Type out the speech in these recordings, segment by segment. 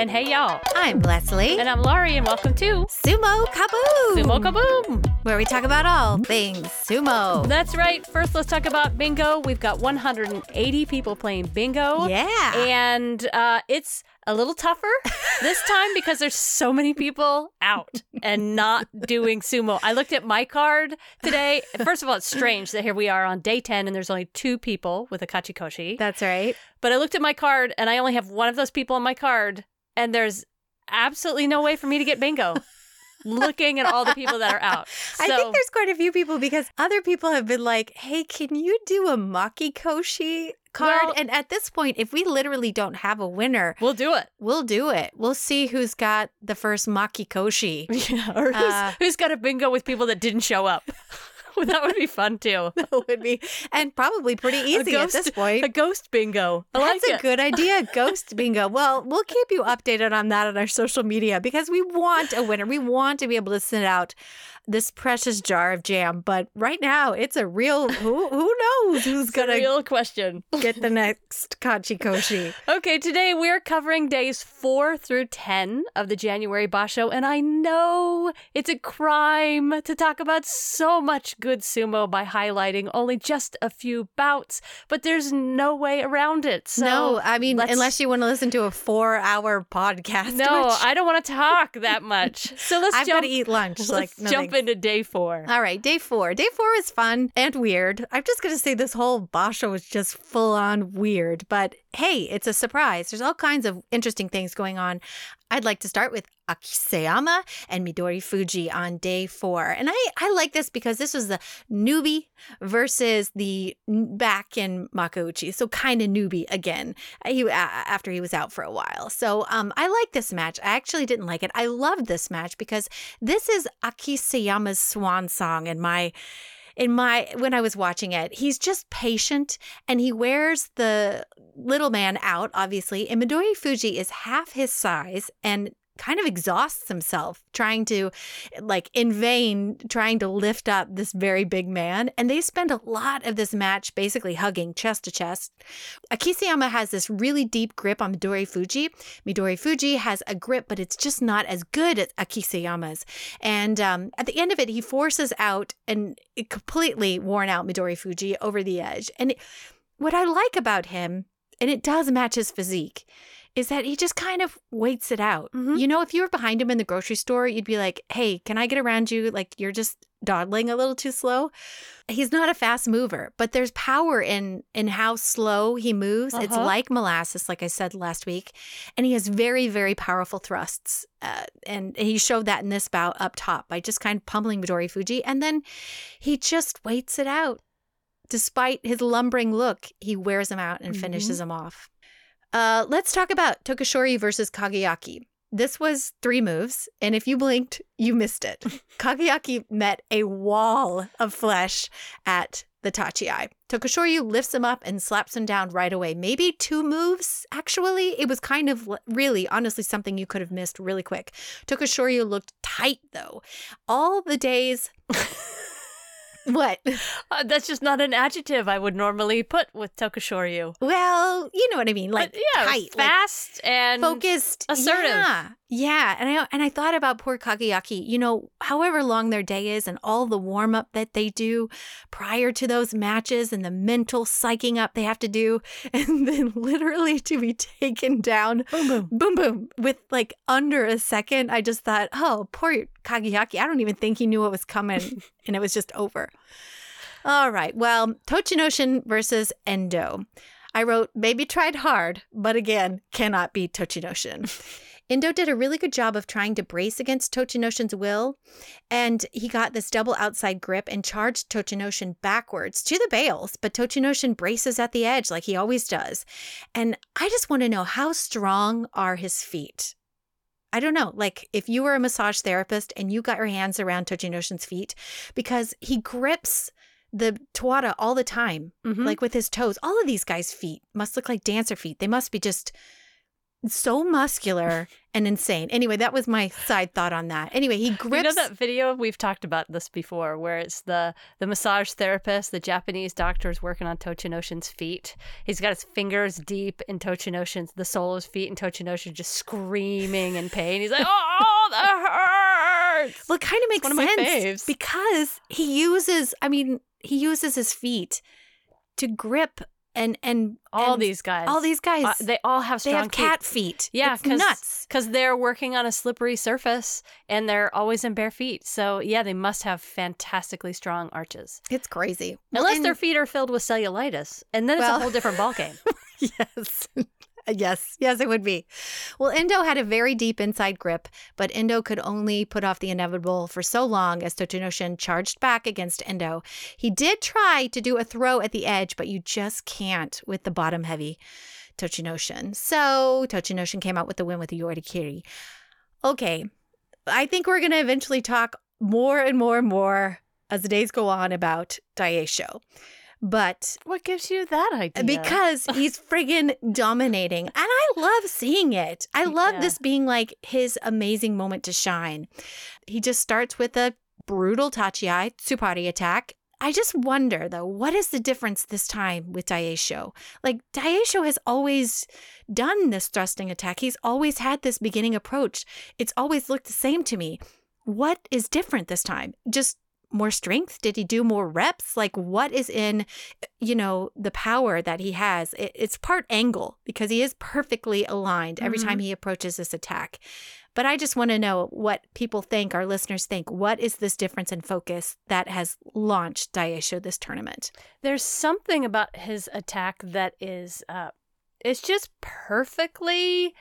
And hey, y'all. I'm Leslie. And I'm Laurie, and welcome to Sumo Kaboom! Sumo Kaboom! Where we talk about all things sumo. That's right. First, let's talk about bingo. We've got 180 people playing bingo. Yeah. And uh, it's a little tougher this time because there's so many people out and not doing sumo. I looked at my card today. First of all, it's strange that here we are on day 10 and there's only two people with a kachikoshi. That's right. But I looked at my card and I only have one of those people on my card, and there's absolutely no way for me to get bingo. Looking at all the people that are out. I think there's quite a few people because other people have been like, hey, can you do a Make Koshi card? Well- and at this point, if we literally don't have a winner, We'll do it. we'll do it. We'll see who's got the first Make Koshi. Yeah, or who's, Uh, who's got a bingo with people that didn't show up? well, that would be fun too. That would be, and probably pretty easy at this point. A ghost bingo. I That's like a it. good idea, Ghost Bingo. Well, we'll keep you updated on that on our social media because we want a winner. We want to be able to send out this precious jar of jam. But right now, it's a real who who knows who's gonna real question. get the next Kachi Koshi. Okay, today we're covering days four through 10 of the January Basho, and I know it's a crime to talk about so much good sumo by highlighting only just a few bouts, but there's no way around it. So no, I mean unless you want to listen to a four-hour podcast. No, which I don't want to talk that much. So let's I've got to eat lunch. Like no jump into day four. All right, day four. Day four is fun and weird. I'm just going to say this whole basho is just full on weird, but hey, it's a surprise. There's all kinds of interesting things going on. I'd like to start with Akiseyama and Midori Fuji on day four. And I, I like this because this was the newbie versus the back in Makuuchi. So kind of newbie again he, after he was out for a while. So um, I like this match. I actually didn't like it. I loved this match because this is Akiseyama's swan song and my in my when I was watching it. He's just patient and he wears the little man out obviously. And Midori Fuji is half his size and kind of exhausts himself trying to like in vain trying to lift up this very big man and they spend a lot of this match basically hugging chest to chest Akiseyama has this really deep grip on Midori Fuji. Midori Fuji has a grip, but it's just not as good as Akiseyama's. And um, at the end of it, he forces out and completely worn out Midori Fuji over the edge. And it, what I like about him, and it does match his physique, is that he just kind of waits it out. Mhm. You know, if you were behind him in the grocery store, you'd be like, hey, can I get around you? Like, you're just dawdling a little too slow. He's not a fast mover, but there's power in in how slow he moves. It's Uh-huh. like molasses, like I said last week, and he has very, very powerful thrusts. Uh, and he showed that in this bout up top by just kind of pummeling Midori Fuji, and then he just waits it out. Despite his lumbering look, he wears him out and finishes him off. Uh, let's talk about Tokushoryu versus Kagayaki. This was three moves, and if you blinked, you missed it. Kagayaki met a wall of flesh at the Tachi Tokushoryu lifts him up and slaps him down right away. Maybe two moves, actually. It was kind of really, honestly, something you could have missed really quick. Tokushoryu looked tight, though. All the days. what? Uh, that's just not an adjective I would normally put with Tokushoryu. Well, you know what I mean. Like But yeah, tight, like fast and focused, assertive. Yeah, yeah. And I and I thought about poor Kagayaki. You know, however long their day is, and all the warm up that they do prior to those matches, and the mental psyching up they have to do, and then literally to be taken down, Boom, boom. boom, boom, with like under a second. I just thought, oh, poor Kagayaki. I don't even think he knew what was coming, and it was just over. All right. Well, Tochinoshin versus Endo. I wrote, maybe tried hard, but again, cannot beat Tochinoshin. Endo did a really good job of trying to brace against Tochinoshin's will, and he got this double outside grip and charged Tochinoshin backwards to the bales, but Tochinoshin braces at the edge like he always does. And I just want to know how strong are his feet? I don't know, like if you were a massage therapist and you got your hands around Tochinoshin's feet, because he grips the tawara all the time Mhm. like with his toes. All of these guys' feet must look like dancer feet. They must be just so muscular and insane. Anyway, that was my side thought on that. Anyway, he grips. You know that video we've talked about this before, where it's the the massage therapist, the Japanese doctor is working on Tochinoshin's feet. He's got his fingers deep in Tochinoshin's the sole of his feet, and Tochinoshin just screaming in pain. He's like, "Oh, that hurts!" Well, it kind of makes one of my sense faves. because he uses. I mean, he uses his feet to grip and and All and these guys, all these guys. uh, they all have they have cat feet. Yeah, it's 'cause- nuts. because they're working on a slippery surface and they're always in bare feet. So yeah, they must have fantastically strong arches. It's crazy. Unless and- their feet are filled with cellulitis, and then it's Well- a whole different ballgame. yes. Yes, yes, it would be. Well, Endo had a very deep inside grip, but Endo could only put off the inevitable for so long as Tochinoshin charged back against Endo. He did try to do a throw at the edge, but you just can't with the bottom heavy Tochinoshin. So Tochinoshin came out with the win with the Yorikiri. Okay, I think we're going to eventually talk more and more and more as the days go on about Daisho. But what gives you that idea? because he's friggin' dominating. And I love seeing it. I love Yeah. this being like his amazing moment to shine. He just starts with a brutal Tachiai Tsupari attack. I just wonder though, what is the difference this time with Daisho? Like Daisho has always done this thrusting attack. He's always had this beginning approach. It's always looked the same to me. What is different this time? Just more strength? Did he do more reps? Like what is in you know, the power that he has. It, it's part angle because he is perfectly aligned every Mhm. time he approaches this attack. But I just want to know what people think, our listeners think. What is this difference in focus that has launched Daisho this tournament? There's something about his attack that is, uh, it's just perfectly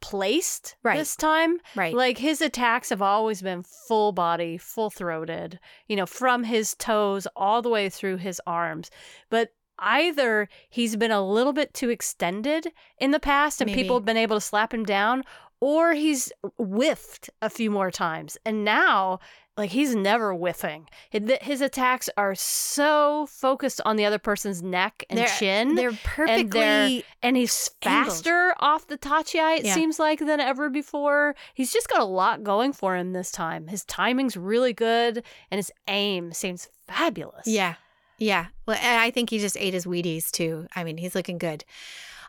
placed Right. this time. Right. Like his attacks have always been full body, full throated, you know, from his toes all the way through his arms. But either he's been a little bit too extended in the past and Maybe. people have been able to slap him down, or he's whiffed a few more times. And now, like, he's never whiffing. His- attacks are so focused on the other person's neck and They're- chin. They're perfectly they're- and he's Angled. faster off the Tachiai, it Yeah. seems like, than ever before. He's just got a lot going for him this time. His timing's really good, and his aim seems fabulous. Yeah. Yeah. Well, I think he just ate his Wheaties too. I mean, he's looking good.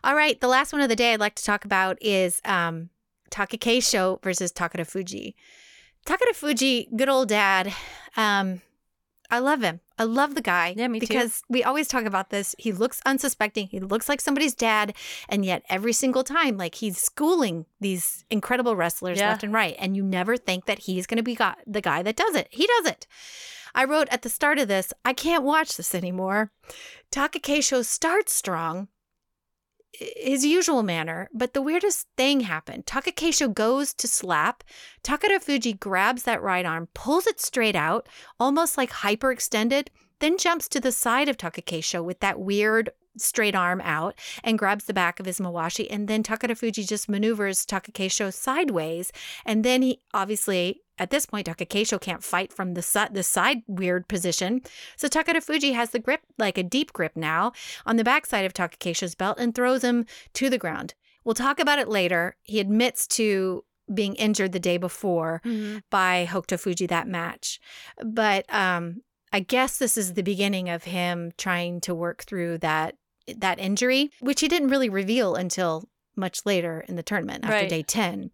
All right. The last one of the day I'd like to talk about is um, Takakeisho versus Takara Fuji. Takara Fuji, good old dad. Um, I love him. I love the guy. Yeah, me too. Because we always talk about this. He looks unsuspecting. He looks like somebody's dad. And yet, every single time, like he's schooling these incredible wrestlers Yeah. left and right. And you never think that he's going to be got, the guy that does it. He does it. I wrote at the start of this, I can't watch this anymore. Takakeisho starts strong, his usual manner, but the weirdest thing happened. Takakeisho goes to slap. Takara Fuji grabs that right arm, pulls it straight out, almost like hyperextended, then jumps to the side of Takakeisho with that weird straight arm out and grabs the back of his mawashi. And then Takara Fuji just maneuvers Takakeisho sideways. And then he obviously, at this point, Takakeisho can't fight from the, si- the side weird position. So Takara Fuji has the grip, like a deep grip now, on the backside of Takakeisho's belt and throws him to the ground. We'll talk about it later. He admits to being injured the day before Mhm. by Hokuto Fuji that match. But um, I guess this is the beginning of him trying to work through that that injury, which he didn't really reveal until much later in the tournament after Right. day 10.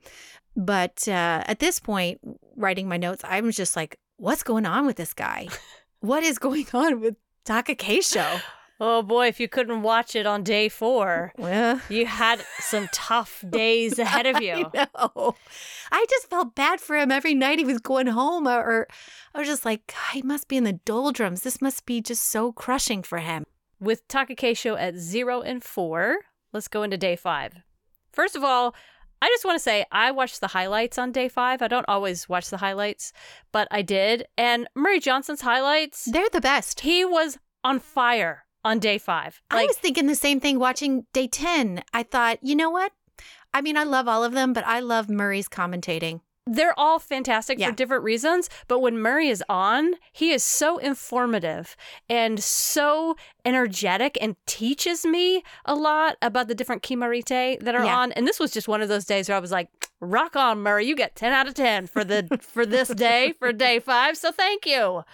But uh, at this point, writing my notes, I was just like, what's going on with this guy? what is going on with Takakeisho? Oh boy, if you couldn't watch it on day four, Well, you had some tough days ahead of you. I know. I just felt bad for him every night he was going home, or, or I was just like, he must be in the doldrums. This must be just so crushing for him. With Takakeisho at zero and four, let's go into day five. First of all, I just want to say I watched the highlights on day five. I don't always watch the highlights, but I did. And Murray Johnson's highlights, They're the best. he was on fire on day five. I was thinking the same thing watching day 10. I thought, you know what? I mean, I love all of them, but I love Murray's commentating. They're all fantastic Yeah. for different reasons, but when Murray is on, he is so informative and so energetic and teaches me a lot about the different Kimarite that are Yeah. on. And this was just one of those days where I was like, rock on, Murray, you get 10 out of 10 for the for this day, for day five. So thank you.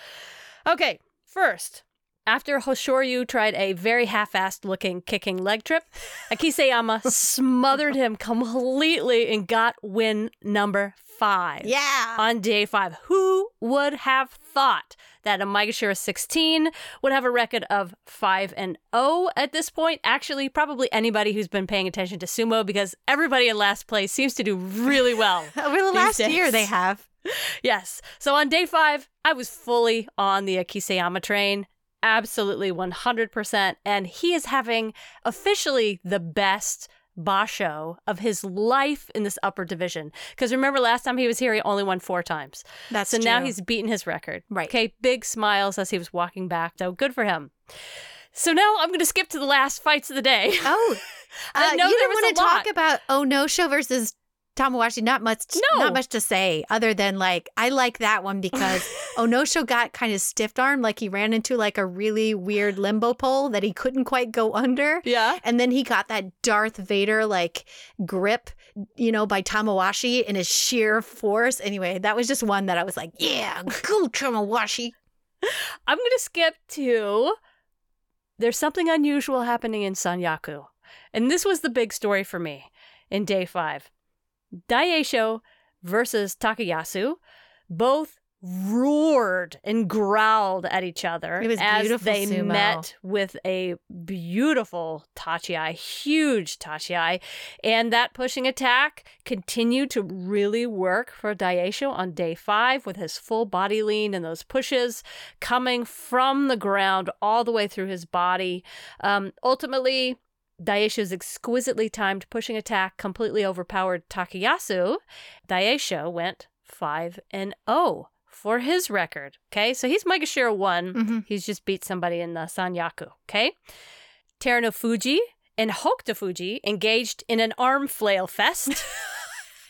Okay, first. After Hoshoryu tried a very half-assed looking kicking leg trip, Akiseyama smothered him completely and got win number five Yeah. on day five. Who would have thought that a Maegashira 16 would have a record of 5 and 0 at this point? Actually, probably anybody who's been paying attention to sumo because everybody in last place seems to do really well. Over the these last year, they have. yes. So on day five, I was fully on the Akiseyama train. Absolutely 100%. And he is having officially the best basho of his life in this upper division. Because remember, last time he was here, he only won four times. That's So now he's beaten his record. Right. Okay, big smiles as he was walking back. So good for him. So now I'm going to skip to the last fights of the day. Oh, I uh, know you there didn't was want to talk about Oh No Show versus Tamawashi. Not much. No. not much to say other than like I like that one because Onosho got kind of stiff arm, like he ran into like a really weird limbo pole that he couldn't quite go under. Yeah. And then he got that Darth Vader like grip, you know, by Tamawashi in his sheer force. Anyway, that was just one that I was like, yeah, go Tamawashi. I'm going to skip to there's something unusual happening in Sanyaku. And this was the big story for me in day five. Daisho versus Takayasu both roared and growled at each other It was as beautiful they sumo. met with a beautiful tachiai, huge tachiai, and that pushing attack continued to really work for Daisho on day five with his full body lean and those pushes coming from the ground all the way through his body. Um, ultimately, Daisho's exquisitely timed pushing attack completely overpowered Takayasu. Daisho went 5 and 0 for his record. Okay, so he's Maegashira 1. Mhm. He's just beat somebody in the Sanyaku. Okay, Terunofuji and Hokuto Fuji engaged in an arm flail fest.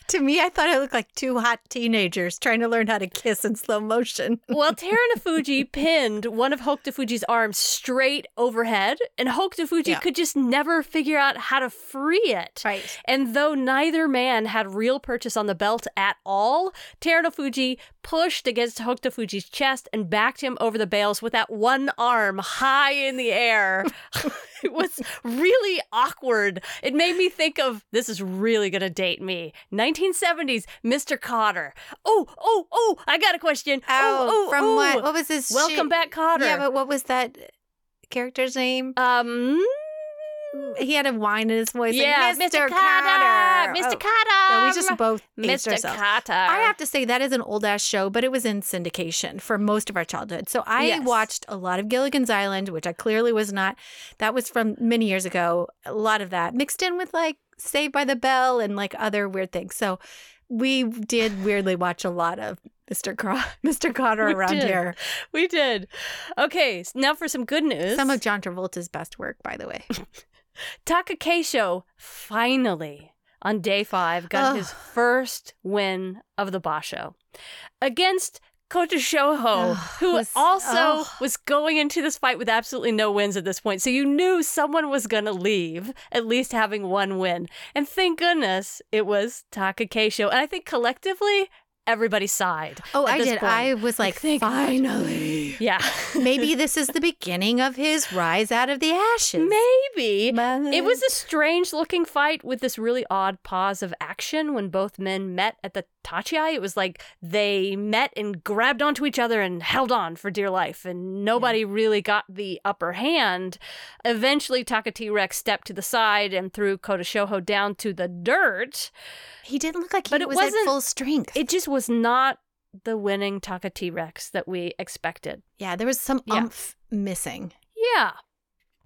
To me, I thought it looked like two hot teenagers trying to learn how to kiss in slow motion. well, Terunofuji pinned one of Hokuto Fuji's arms straight overhead, and Hokuto Fuji Yeah. could just never figure out how to free it. Right. And though neither man had real purchase on the belt at all, Terunofuji pushed against Hokuto Fuji's chest and backed him over the bales with that one arm high in the air. it was really awkward. It made me think of this is really going to date me. 1970s, Mr. Kotter. Oh, oh, oh, I got a question. Oh, oh, oh, from oh. what? What was this? Welcome shit- back, Kotter. Yeah, but what was that character's name? um, He had a whine in his voice. yeah, like, Mr. Mr. Carter. Mr. Oh, Carter. yeah, we just both Mr. Carter. I have to say that is an old ass show, but it was in syndication for most of our childhood. So I Yes. watched a lot of Gilligan's Island, which I clearly was not. That was from many years ago. A lot of that mixed in with like Saved by the Bell and like other weird things. So we did weirdly watch a lot of Mr. Cro- Mr. Kotter around did. here. We did. Okay, now for some good news. Some of John Travolta's best work, by the way. Takakeisho finally on day five got his first win of the Basho against Kotoshoho, Ugh, who was- also ugh. was going into this fight with absolutely no wins at this point. So you knew someone was going to leave, at least having one win. And thank goodness it was Takakeisho. And I think collectively, everybody sighed. Oh, I did. point. I was like, Thank God. finally. Yeah. Maybe this is the beginning of his rise out of the ashes. Maybe. It was a strange looking fight with this really odd pause of action when both men met at the Tachiai. It was like they met and grabbed onto each other and held on for dear life, and nobody mm. really got the upper hand. Eventually, Taka T Rex stepped to the side and threw Kotoshoho down to the dirt. He didn't look like he But it was at wasn't- full strength. It just was not the winning Taka T Rex that we expected. yeah, there was some Yeah. umph missing. Yeah.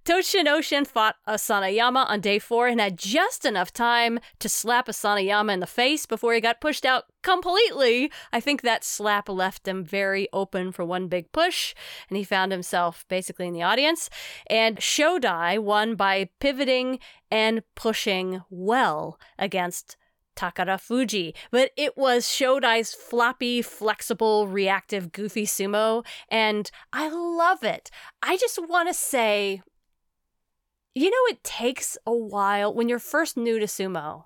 Tochinoshin fought Asanoyama on day four and had just enough time to slap Asanoyama in the face before he got pushed out completely. I think that slap left him very open for one big push, and he found himself basically in the audience. And Shodai won by pivoting and pushing well against Takara Fuji, but it was Shodai's floppy, flexible, reactive, goofy sumo, and I love it. I just want to say, you know, it takes a while when you're first new to sumo.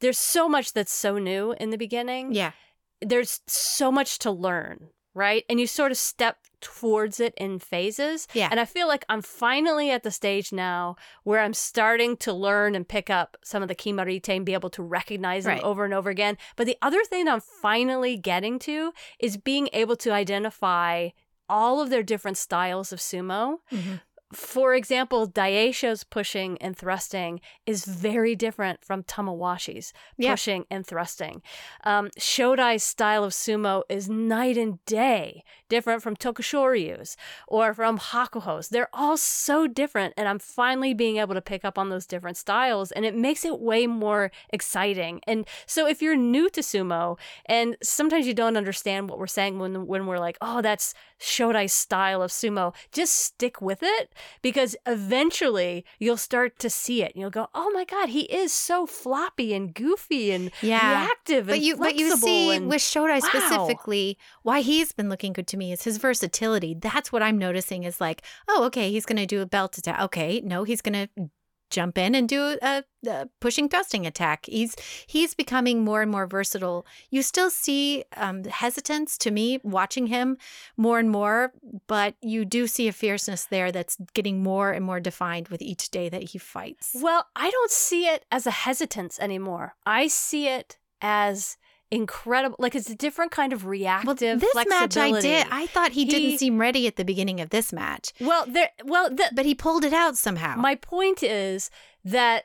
There's so much that's so new in the beginning. Yeah. There's so much to learn, right? And you sort of step towards it in phases. Yeah. And I feel like I'm finally at the stage now where I'm starting to learn and pick up some of the kimarite and be able to recognize them Right. over and over again. But the other thing I'm finally getting to is being able to identify all of their different styles of sumo. Mhm. For example, Daisho's pushing and thrusting is very different from Tamawashi's Yeah. pushing and thrusting. Um, Shodai's style of sumo is night and day, different from Tokushoryu's or from Hakuho's. They're all so different, and I'm finally being able to pick up on those different styles, and it makes it way more exciting. And so, if you're new to sumo, and sometimes you don't understand what we're saying when when we're like, "Oh, that's Shodai's style of sumo," just stick with it because eventually you'll start to see it. You'll go, "Oh my god, he is so floppy and goofy and Yeah. reactive But and you, but you see and with Shodai Wow. specifically, why he's been looking good to me is his versatility. That's what I'm noticing is like, oh, okay, he's going to do a belt attack. Okay, no, he's going to jump in and do a, a pushing thrusting attack. He's he's becoming more and more versatile. You still see um, hesitance to me watching him more and more, but you do see a fierceness there that's getting more and more defined with each day that he fights. Well, I don't see it as a hesitance anymore. I see it as incredible. Like it's a different kind of Well, reactive this match I did. I thought he, He- didn't seem ready at the beginning of this match, well, there. Well, the, but he pulled it out somehow. my point is that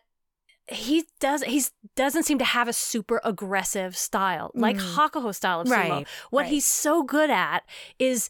he does. He's doesn't seem to have a super aggressive style like Mm. Hakuho style of sumo. Right, What right. he's so good at is.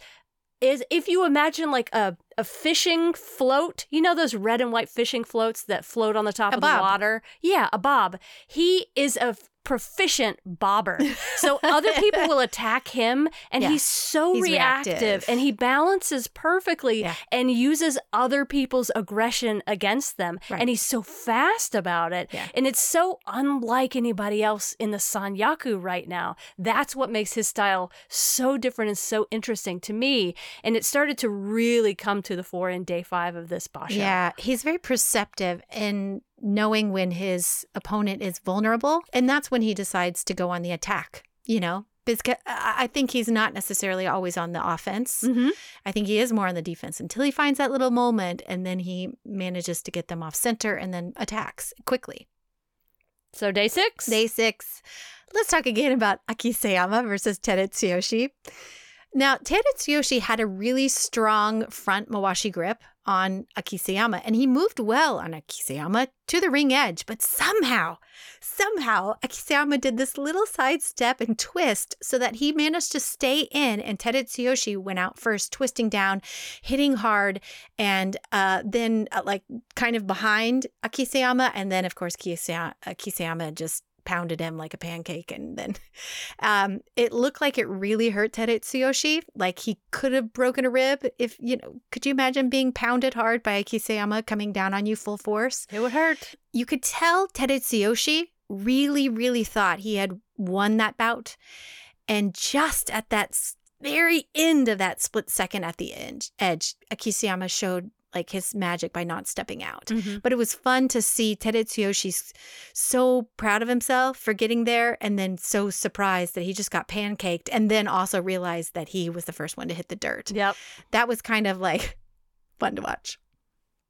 Is if you imagine like a, a fishing float, you know those red and white fishing floats that float on the top A of bob. the water? Yeah, a bob. He is a proficient bobber. So other people will attack him and Yeah. he's so He's reactive, reactive. and he balances perfectly Yeah. and uses other people's aggression against them. Right. And he's so fast about it. Yeah. And it's so unlike anybody else in the Sanyaku right now. That's what makes his style so different and so interesting to me. And it started to really come to the fore in day five of this Basho. Yeah, he's very perceptive in knowing when his opponent is vulnerable, and that's when he decides to go on the attack. You know, because I think he's not necessarily always on the offense. hmm I think he is more on the defense until he finds that little moment, and then he manages to get them off center and then attacks quickly. So day six. Day six. Let's talk again about Akiseyama versus Terutsuyoshi. Now, Terutsuyoshi had a really strong front Mawashi grip on Akiseyama, and he moved well on Akiseyama to the ring edge. But somehow, somehow, Akiseyama did this little side step and twist so that he managed to stay in, and Terutsuyoshi went out first, twisting down, hitting hard, and uh, then uh, like kind of behind Akiseyama, and then of course Kiseyama, Akiseyama just pounded him like a pancake, and then um, it looked like it really hurt Terutsuyoshi. Like he could have broken a rib if you know. Could you imagine being pounded hard by Akiseyama coming down on you full force? It would hurt. you could tell Terutsuyoshi really, really thought he had won that bout. And just at that very end of that split second at the edge, edge showed like his magic by not stepping out. Mm-hmm. But it was fun to see Terutsuyoshi s- so proud of himself for getting there and then so surprised that he just got pancaked and then also realized that he was the first one to hit the dirt. Yep. That was kind of like fun to watch.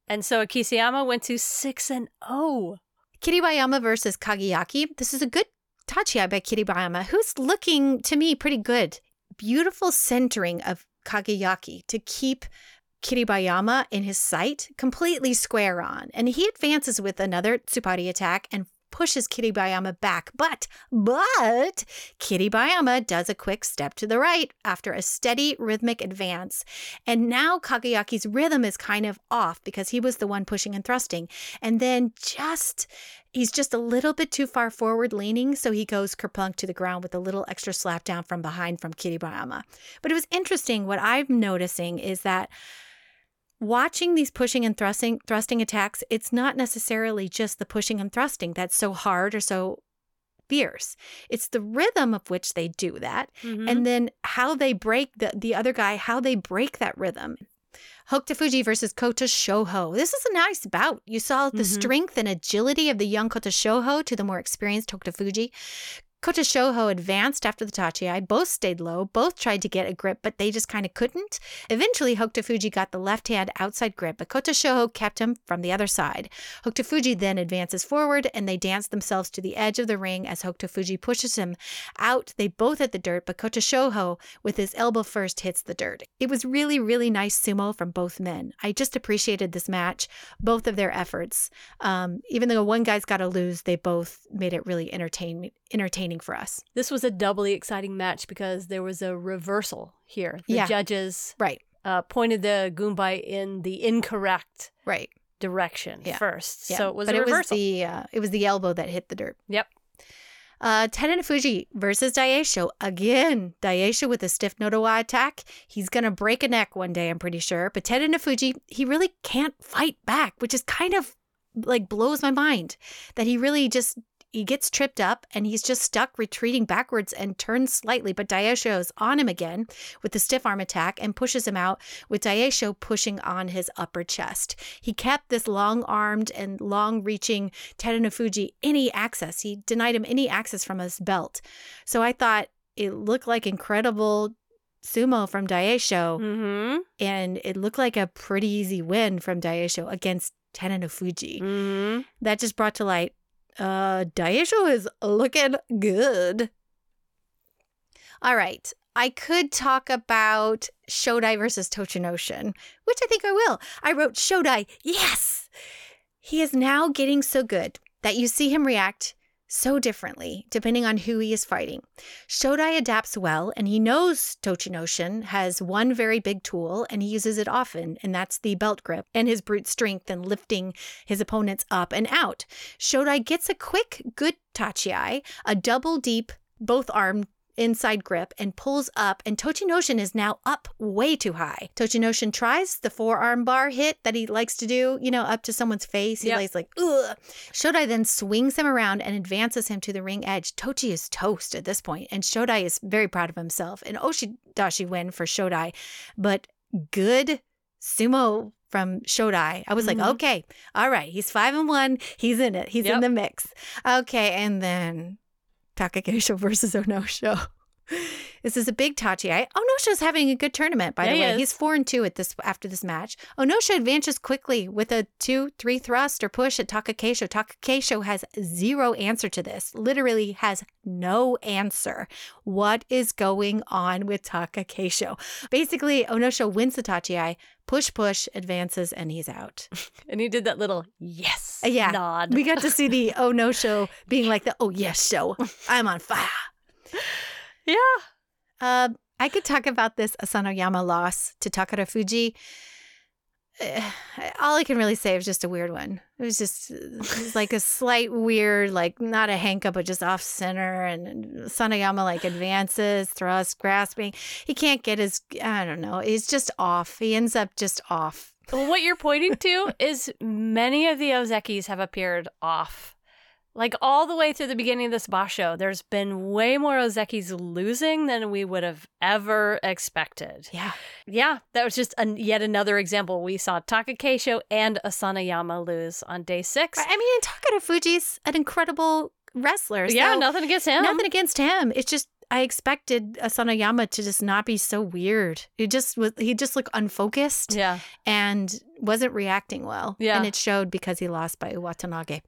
And so Akiseyama went to six and oh. Kiribayama versus Kagayaki. This is a good tachiai by Kiribayama, who's looking to me pretty good. Beautiful centering of Kagayaki to keep Kiribayama in his sight completely square on. And he advances with another Tsupari attack and pushes Kiribayama back. But, but Kiribayama does a quick step to the right after a steady rhythmic advance. And now Kagayaki's rhythm is kind of off because he was the one pushing and thrusting. And then just he's just a little bit too far forward leaning, so he goes kerplunk to the ground with a little extra slap down from behind from Kiribayama. But it was interesting. What I'm noticing is that watching these pushing and thrusting thrusting attacks, it's not necessarily just the pushing and thrusting that's so hard or so fierce. It's the rhythm of which they do that, Mhm. and then how they break the the other guy, how they break that rhythm. Hokutofuji versus Kotoshoho. This is a nice bout. You saw the Mhm. strength and agility of the young Kotoshoho to the more experienced Hokutofuji. Kotoshoho advanced after the Tachiai. Both stayed low. Both tried to get a grip, but they just kind of couldn't. Eventually, Hokutofuji got the left hand outside grip, but Kotoshoho kept him from the other side. Hokutofuji then advances forward, and they dance themselves to the edge of the ring as Hokutofuji pushes him out. They both hit the dirt, but Kotoshoho, with his elbow first, hits the dirt. It was really, really nice sumo from both men. I just appreciated this match, both of their efforts. Um, even though one guy's got to lose, they both made it really entertain, entertaining for us. This was a doubly exciting match because there was a reversal here. The Yeah. judges Right, uh, pointed the gunbai in the incorrect right. direction Yeah. first. Yeah. So it was but a it was the uh, it was the elbow that hit the dirt. Yep. Uh, Tenan Fuji versus Daisho. Again, Daisho with a stiff Nodowa attack. He's going to break a neck one day, I'm pretty sure. But Tenan Fuji, he really can't fight back, which is kind of like blows my mind that he really just. He gets tripped up and he's just stuck retreating backwards and turns slightly. But Daisho is on him again with the stiff arm attack and pushes him out, with Daisho pushing on his upper chest. He kept this long armed and long reaching Tadanofuji any access. He denied him any access from his belt. So I thought it looked like incredible sumo from Daisho, Mm-hmm. and it looked like a pretty easy win from Daisho against Tadanofuji. Mm-hmm. That just brought to light uh Daisho is looking good. All right. I could talk about Shodai versus Tochinoshin, which I think I will. I wrote Shodai, yes. He is now getting so good that you see him react so differently depending on who he is fighting. Shodai adapts well and he knows Tochinoshin has one very big tool and he uses it often, and that's the belt grip and his brute strength and lifting his opponents up and out. Shodai gets a quick, good tachiai, a double deep, both arm inside grip, and pulls up, and Tochinoshin is now up way too high. Tochinoshin tries the forearm bar hit that he likes to do, you know, up to someone's face. He Yep. lays like, ugh. Shodai then swings him around and advances him to the ring edge. Tochi is toast at this point, and Shodai is very proud of himself. An Oshidashi win for Shodai, but good sumo from Shodai. I was Mhm. like, okay, all right, he's five and one. He's in it. He's in the mix. Okay, and then Takakeisho versus Onosho. This is a big tachi. I Onosho's having a good tournament, by Yeah, the way. is. He's four and two at this after this match. Onosho advances quickly with a two, three thrust or push at Takakeisho. Takakeisho has zero answer to this. Literally has no answer. What is going on with Takakeisho? Basically, Onosho wins the tachi. Push, push, advances, and he's out. And he did that little yes Uh, yeah. nod. We got to see the oh no show being like the oh yes show. I'm on fire. Yeah. Uh, I could talk about this Asanoyama loss to Takara Fuji. Eh, All I can really say is just a weird one. It was just it was like a slight weird, like not a hanka, but just off center. And Sanoyama like advances, thrust, grasping. He can't get his, I don't know. He's just off. He ends up just off. Well, what you're pointing to is many of the Ozekis have appeared off. Like all the way through the beginning of this basho, there's been way more Ozekis losing than we would have ever expected. Yeah. Yeah, that was just an, yet another example. We saw Takakeisho and Asanoyama lose on day six. I mean, and Takara Fuji's an incredible wrestler. yeah, nothing against him. Nothing against him. It's just I expected Asanoyama to just not be so weird. It just was he just looked unfocused Yeah. and wasn't reacting well. Yeah. And it showed because he lost by Watanabe.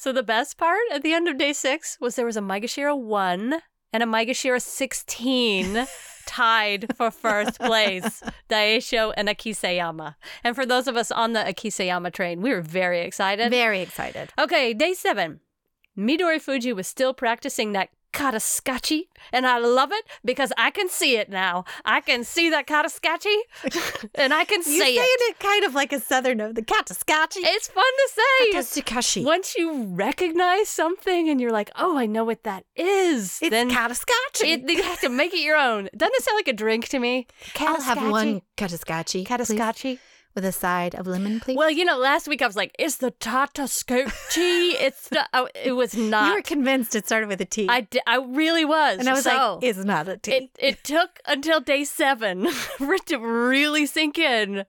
So the best part at the end of day six was there was a Maegashira 1 and a Maegashira 16 tied for first place. Daisho and Akiseyama. And for those of us on the Akiseyama train, we were very excited. Very excited. Okay, day seven. Midori Fuji was still practicing that kataskachi, and I love it because I can see it now. I can see that kataskachi, and I can You say saying it. it kind of like a southern note. The kataskachi. It's fun to say. Katasukashi. Once you recognize something and you're like, oh, I know what that is, It's then kataskachi. it, you have to make it your own. Doesn't it sound like a drink to me? I'll have one kataskachi. Kataskachi. With a side of lemon, please? Well, you know, last week I was like, "Is the Tata Scotchy?" it's not. Oh, it was not. you were convinced it started with a T. I, d- I really was. and I was So, like, it's not a T. it it took until day seven for it to really sink in,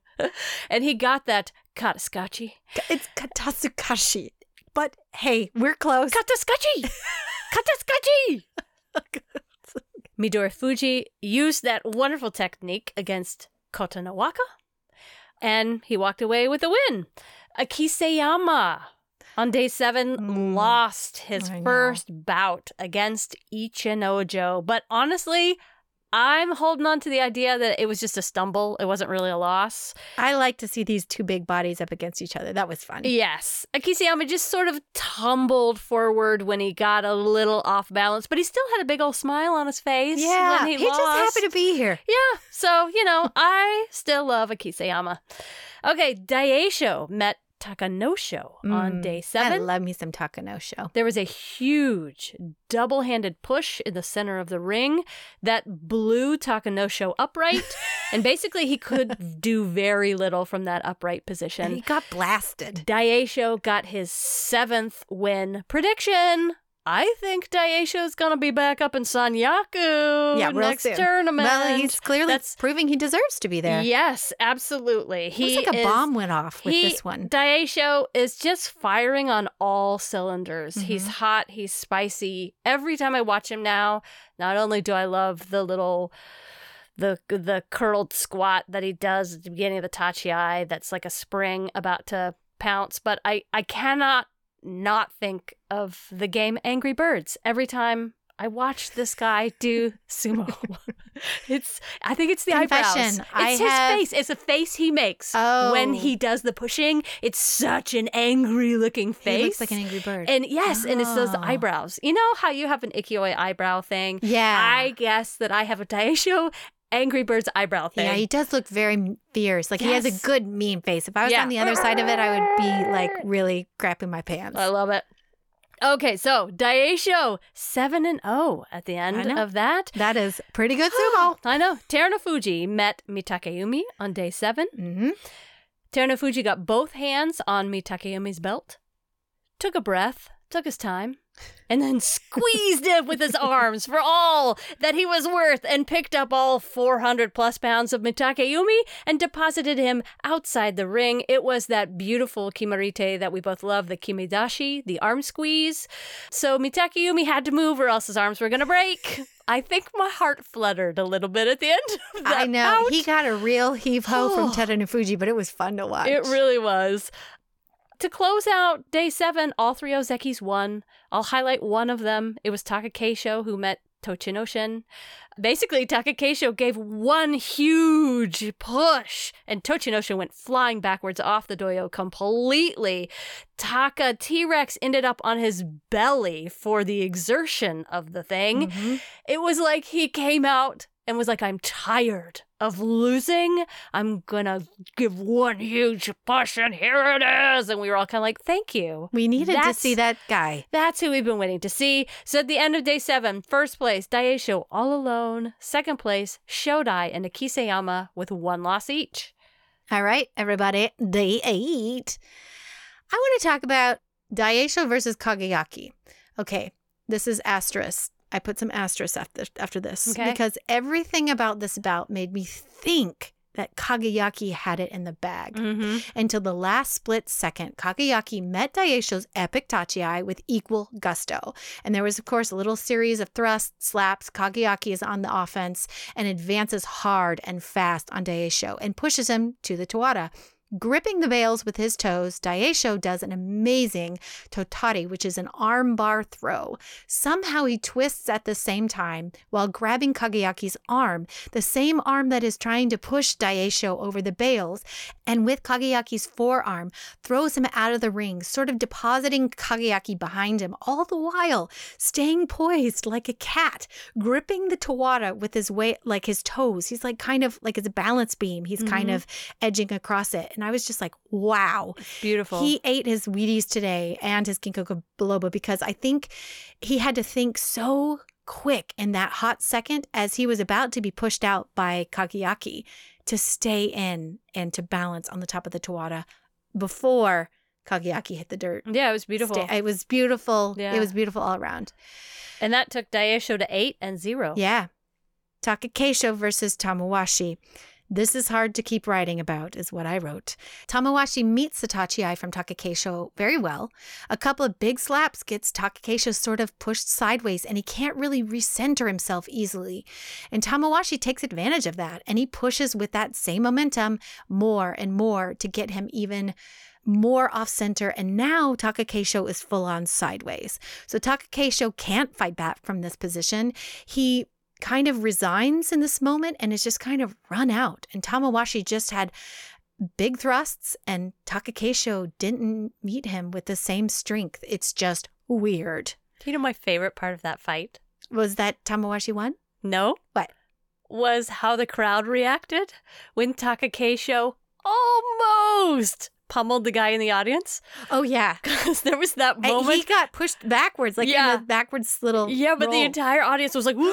and he got that Katascachi. it's Katasukashi. But hey, we're close. Katascachi, Katascachi. Midori Fuji used that wonderful technique against Kotonowaka, and he walked away with a win. Akiseyama on day seven Mm. lost his I know. first bout against Ichinojo, but honestly, I'm holding on to the idea that it was just a stumble. It wasn't really a loss. I like to see these two big bodies up against each other. That was fun. Yes. Akiseyama just sort of tumbled forward when he got a little off balance, but he still had a big old smile on his face. Yeah, he he's just happy to be here. Yeah, so, you know, I still love Akiseyama. Okay, Daisho met Takanosho on mm, day seven. I love me some Takanosho. there was a huge double handed push in the center of the ring that blew Takanosho upright. and basically, he could do very little from that upright And he got blasted. Daisho got his seventh win. Prediction. I think Daisho's gonna be back up in Sanyaku Yeah, next soon. tournament. Well, he's clearly That's- proving he deserves to be there. Yes, absolutely. He was like a is, bomb went off with he, this one. Daisho is just firing on all cylinders. He's Mhm. hot. He's spicy. Every time I watch him now, not only do I love the little. The the curled squat that he does at the beginning of the Tachiai, that's like a spring about to pounce, but I, I cannot not think of the game Angry Birds every time I watch this guy do sumo. it's I think it's the eyebrows. Confession, It's I his have- face. It's a face he makes Oh. when he does the pushing. It's such an angry looking face. He looks like an angry bird. and yes, and it's those Oh. eyebrows. You know how you have an ikioi eyebrow thing? yeah. I guess that I have a Daisho Angry Birds eyebrow thing. yeah, he does look very fierce. Like he has a good mean face. If I was Yeah. on the other side of it, I would be like really crapping my pants. I love it. Okay, so Daisho seven and zero at the end of that. that is pretty good sumo. I know. Terunofuji met Mitakeumi on day seven. hmm Terunofuji got both hands on Mitakeumi's belt, took a breath, took his time, and then squeezed him with his arms for all that he was worth and picked up all 400 plus pounds of Mitakeumi and deposited him outside the ring. It was that beautiful kimarite that we both love, the kimedashi, the arm squeeze. So Mitakeumi had to move or else his arms were going to break. I think my heart fluttered a little bit at the end of that I know. bout. He got a real heave ho from Oh. Terunofuji, Fuji, but it was fun to watch. It really was. To close out day seven, all three Ozekis won. I'll highlight one of them. It was Takakeisho who met Tochinoshin. Basically, Takakeisho gave one huge push, and Tochinoshin went flying backwards off the dohyo completely. Taka T Rex ended up on his belly for the exertion of the thing. Mhm. It was like he came out and was like, I'm tired of losing. I'm gonna give one huge push, and here it is. And we were all kind of like, thank you. We needed to see that guy. That's who we've been waiting to see. So at the end of day seven, first place, Daisho all alone. Second place, Shodai and Akiseyama with one loss each. All right, everybody, day eight. I want to talk about Daisho versus Kagayaki. Okay, this is asterisk. I put some asterisk after, after this Okay. because everything about this bout made me think that Kagayaki had it in the bag. Mm-hmm. Until the last split second, Kagayaki met Daisho's epic Tachiai with equal gusto. And there was, of course, a little series of thrusts, slaps. Kagayaki is on the offense and advances hard and fast on Daisho and pushes him to the tawara. Gripping the bales with his toes, Daisho does an amazing tottari, which is an armbar throw. Somehow he twists at the same time while grabbing Kagayaki's arm, the same arm that is trying to push Daisho over the bales, and with Kagayaki's forearm, throws him out of the ring, sort of depositing Kagayaki behind him, all the while staying poised like a cat, gripping the tawara with his weight, like his toes. He's like kind of like it's a balance beam. He's kind Mhm. of edging across it. And I was just like, wow. Beautiful. He ate his Wheaties today and his Ginkgo biloba because I think he had to think so quick in that hot second as he was about to be pushed out by Kagayaki to stay in and to balance on the top of the tawara before Kagayaki hit the dirt. Yeah, it was beautiful. It was beautiful. Yeah. It was beautiful all around. And that took Daisho to eight and zero. Yeah. Takakeisho versus Tamawashi. This is hard to keep writing about, is what I wrote. Tamawashi meets the Tachiai from Takakeisho very well. A couple of big slaps gets Takakeisho sort of pushed sideways, and he can't really recenter himself easily. And Tamawashi takes advantage of that, and he pushes with that same momentum more and more to get him even more off center. And now Takakeisho is full on sideways. So Takakeisho can't fight back from this position. He kind of resigns in this moment and is just kind of run out. And Tamawashi just had big thrusts, and Takakeisho didn't meet him with the same strength. It's just weird. You know my favorite part of that fight? Was that Tamawashi won? No. What? Was how the crowd reacted when Takakeisho almost pummeled the guy in the audience. Oh yeah, Because there was that And moment. he got pushed backwards, like Yeah. in a backwards little. yeah, but the entire audience was like,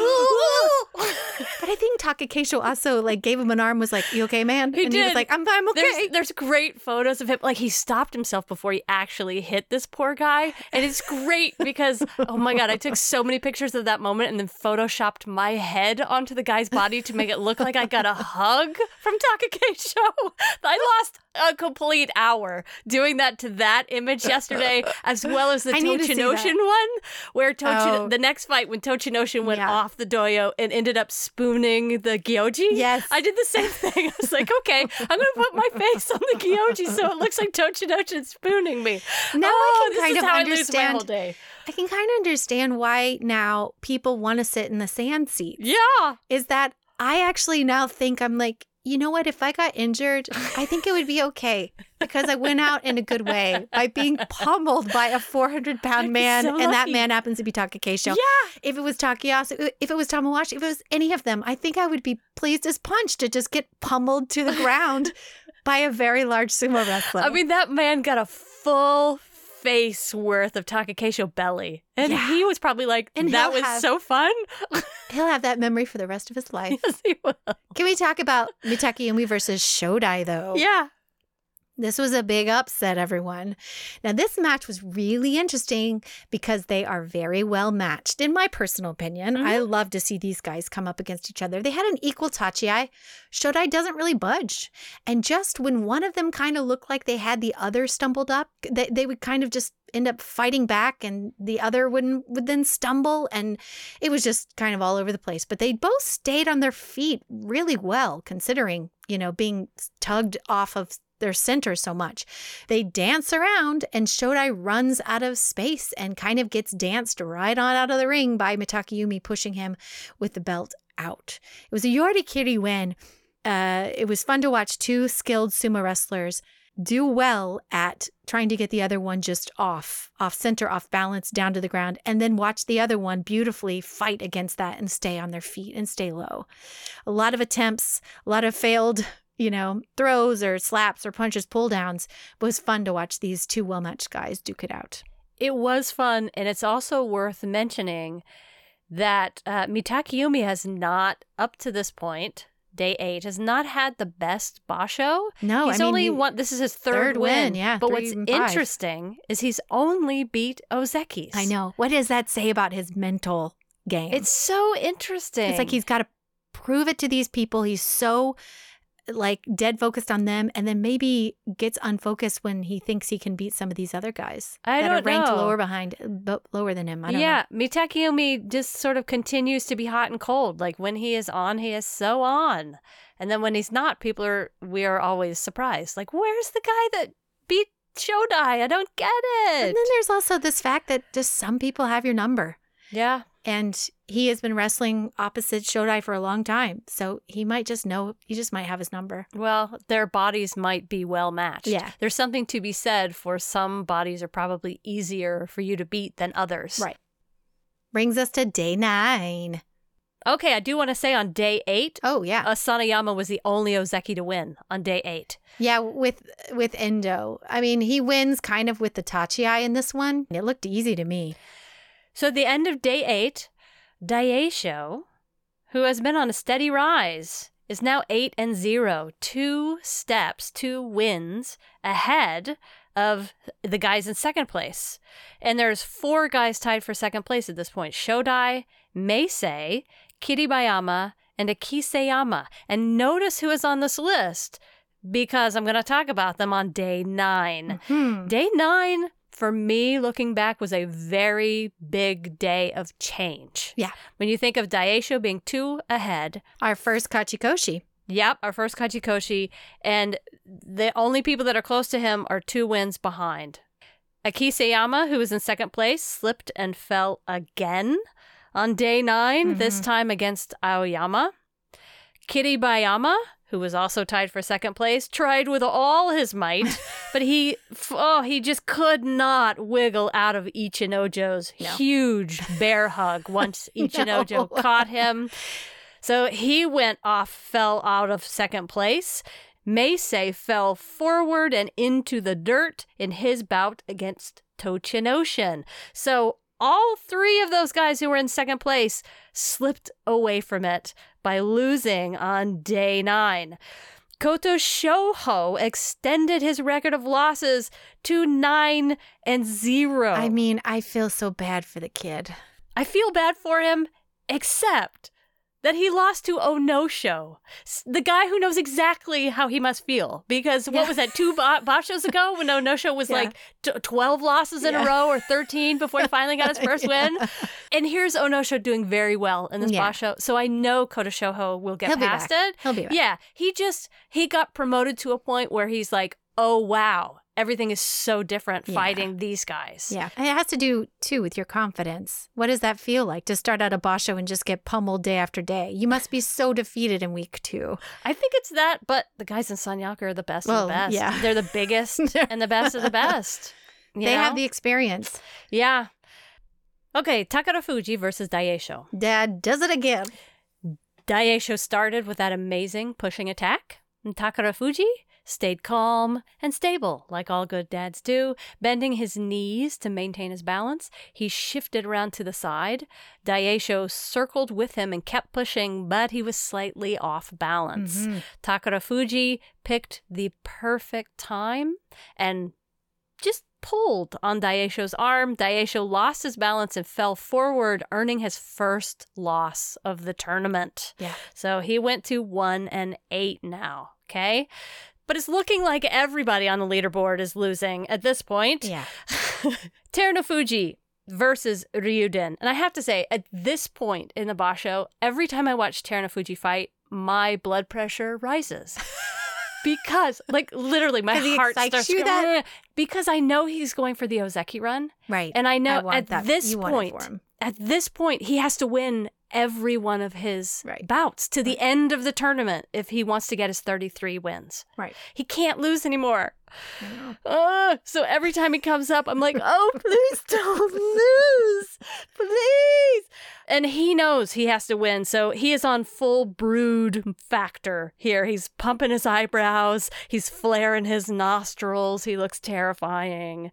But I think Takakeisho also like gave him an arm, was like, "You okay, man?" He and he was did. like, "I'm, I'm okay." There's, there's great photos of him. Like he stopped himself before he actually hit this poor guy. And it's great because, oh my God, I took so many pictures of that moment and then photoshopped my head onto the guy's body to make it look like I got a hug from Takakeisho. I lost a complete hour doing that to that image yesterday, as well as the Tochinoshin one, where Tochin- Oh. the next fight when Tochinoshin went Yeah. off the dohyo and ended up spooning the gyoji. Yes. I did the same thing. I was like, okay, I'm going to put my face on the gyoji so it looks like Tochinoshin spooning me. Now oh, I can kind is of how I understand. whole day. I can kind of understand why now people want to sit in the sand seats. Yeah. Is that I actually now think I'm like, you know what? If I got injured, I think it would be okay because I went out in a good way by being pummeled by a 400 pound man, so and that man happens to be Takakeisho. Yeah. If it was Takayasu, if it was Tamawashi, if it was any of them, I think I would be pleased as punch to just get pummeled to the ground by a very large sumo wrestler. I mean, that man got a full face worth of Takakeisho belly. And Yeah. he was probably like, And that was have- so fun. he'll have that memory for the rest of his life. yes, he will. Can we talk about Mitakeumi versus Shodai though? Yeah. This was a big upset, everyone. Now, this match was really interesting because they are very well matched, in my personal opinion. I mm-hmm. love to see these guys come up against each other. They had an equal tachiai. Shodai doesn't really budge. And just when one of them kind of looked like they had the other stumbled up, they, they would kind of just end up fighting back and the other wouldn't would then stumble and it was just kind of all over the place but they both stayed on their feet really well considering you know being tugged off of their center so much. They dance around and shodai runs out of space and kind of gets danced right on out of the ring by Mitakeumi pushing him with the belt out. It was a yorikiri win. Uh, it was fun to watch two skilled sumo wrestlers do well at trying to get the other one just off, off center, off balance, down to the ground, and then watch the other one beautifully fight against that and stay on their feet and stay low. A lot of attempts, a lot of failed, you know, throws or slaps or punches, pull downs. It was fun to watch these two well matched guys duke it out. It was fun, and it's also worth mentioning that uh, Mitakeumi has not, up to this point, day eight, has not had the best basho. No, he's I mean, only he- one. This is his third, third win, yeah, But what's interesting is he's only beat Ozeki's. I know. What does that say about his mental game? It's so interesting. It's like he's got to prove it to these people. He's so like dead focused on them, and then maybe gets unfocused when he thinks he can beat some of these other guys I that are don't ranked know. lower behind, but lower than him. I don't yeah, Mitakeumi just sort of continues to be hot and cold. Like when he is on, he is so on, and then when he's not, people are we are always surprised. Like, where's the guy that beat Shodai? I don't get it. And then there's also this fact that just some people have your number, yeah, and he has been wrestling opposite Shodai for a long time, so he might just know. He just might have his number. well, their bodies might be well matched. Yeah. there's something to be said for some bodies are probably easier for you to beat than others. Right. Brings us to day nine. Okay, I do want to say on day eight, Oh yeah, Asanoyama was the only Ozeki to win on day eight. Yeah, with with Endo. I mean, he wins kind of with the Tachi Tachiai in this one. It looked easy to me. So at the end of day eight, Daisho, who has been on a steady rise, is now 8 and zero, two steps, two wins ahead of the guys in second place. And there's four guys tied for second place at this point. Shodai, Meisei, Kiribayama, and Akiseyama. And notice who is on this list because I'm going to talk about them on day 9. Hmm. Day 9 for me looking back was a very big day of change. Yeah. When you think of Daisho being 2 ahead, Our first Kachikoshi. Yep, our first Kachikoshi, and the only people that are close to him are two wins behind. Akiseyama, who was in second place, slipped and fell again on day 9 this Mhm. time against Aoyama. Kiribayama, who was also tied for second place, tried with all his might, but he oh he just could not wiggle out of Ichinojo's No. huge bear hug once Ichinojo No. caught him. So he went off, fell out of second place. Meisei fell forward and into the dirt in his bout against Tochinoshin. So all three of those guys who were in second place slipped away from it by losing on day nine. Kotoshoho extended his record of losses to nine and zero. I mean, I feel so bad for the kid. I feel bad for him, except that he lost to Onosho, s- the guy who knows exactly how he must feel. Because what Yeah. was that, two ba- Bashos ago when Onosho was Yeah. like t- 12 losses in Yeah. a row or 13 before he finally got his first win? And here's Onosho doing very well in this Yeah. Basho. So I know Kotoshoho will get He'll past it. He'll be back. Yeah, he just he got promoted to a point where he's like, "Oh wow, everything is so different Yeah. fighting these guys." Yeah. And it has to do too with your confidence. What does that feel like to start out a basho and just get pummeled day after day? You must be so defeated in week two. I think it's that, but the guys in Sanyaku are the best Well, of the best. yeah. They're the biggest and the best of the best. they have the experience. Yeah. Okay, Takara Fuji versus Daisho. Dad does it again. Daisho started with that amazing pushing attack, and Takara Fuji stayed calm and stable, like all good dads do, bending his knees to maintain his balance. He shifted around to the side. Daisho circled with him and kept pushing, but he was slightly off balance. Mhm. Takara Fuji picked the perfect time and just pulled on Daisho's arm. Daisho lost his balance and fell forward, earning his first loss of the tournament. Yeah. So he went to one and eight now. Okay. But it's looking like everybody on the leaderboard is losing at this point. Yeah. Terunofuji versus Ryuden. And I have to say, at this point in the Basho, every time I watch Terunofuji fight, my blood pressure rises. because, like, literally, my he heart starts you that- because I know he's going for the Ozeki run. Right. And I know want at that. this point, at this point, he has to win every one of his Right. bouts to the end of the tournament if he wants to get his 33 wins. Right. He can't lose anymore. Uh, so every time he comes up, I'm like, oh, please don't lose. Please. And he knows he has to win. So he is on full brood factor here. He's pumping his eyebrows, he's flaring his nostrils. He looks terrifying.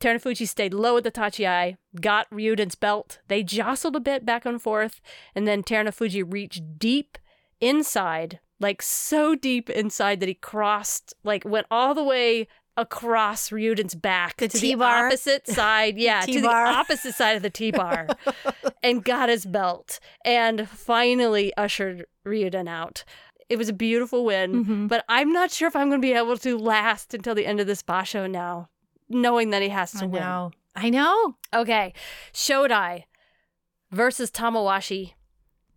Terunofuji stayed low at the Tachiai, got Ryuden's belt. They jostled a bit back and forth, and then Terunofuji reached deep inside, like so deep inside that he crossed, like went all the way across Ryuden's back The to the T-bar? opposite side. Yeah, to the opposite side of the T-bar and got his belt and finally ushered Ryuden out. It was a beautiful win, Mhm. but I'm not sure if I'm going to be able to last until the end of this basho now, knowing that he has to I win. know. I know. Okay, Shodai versus Tamawashi.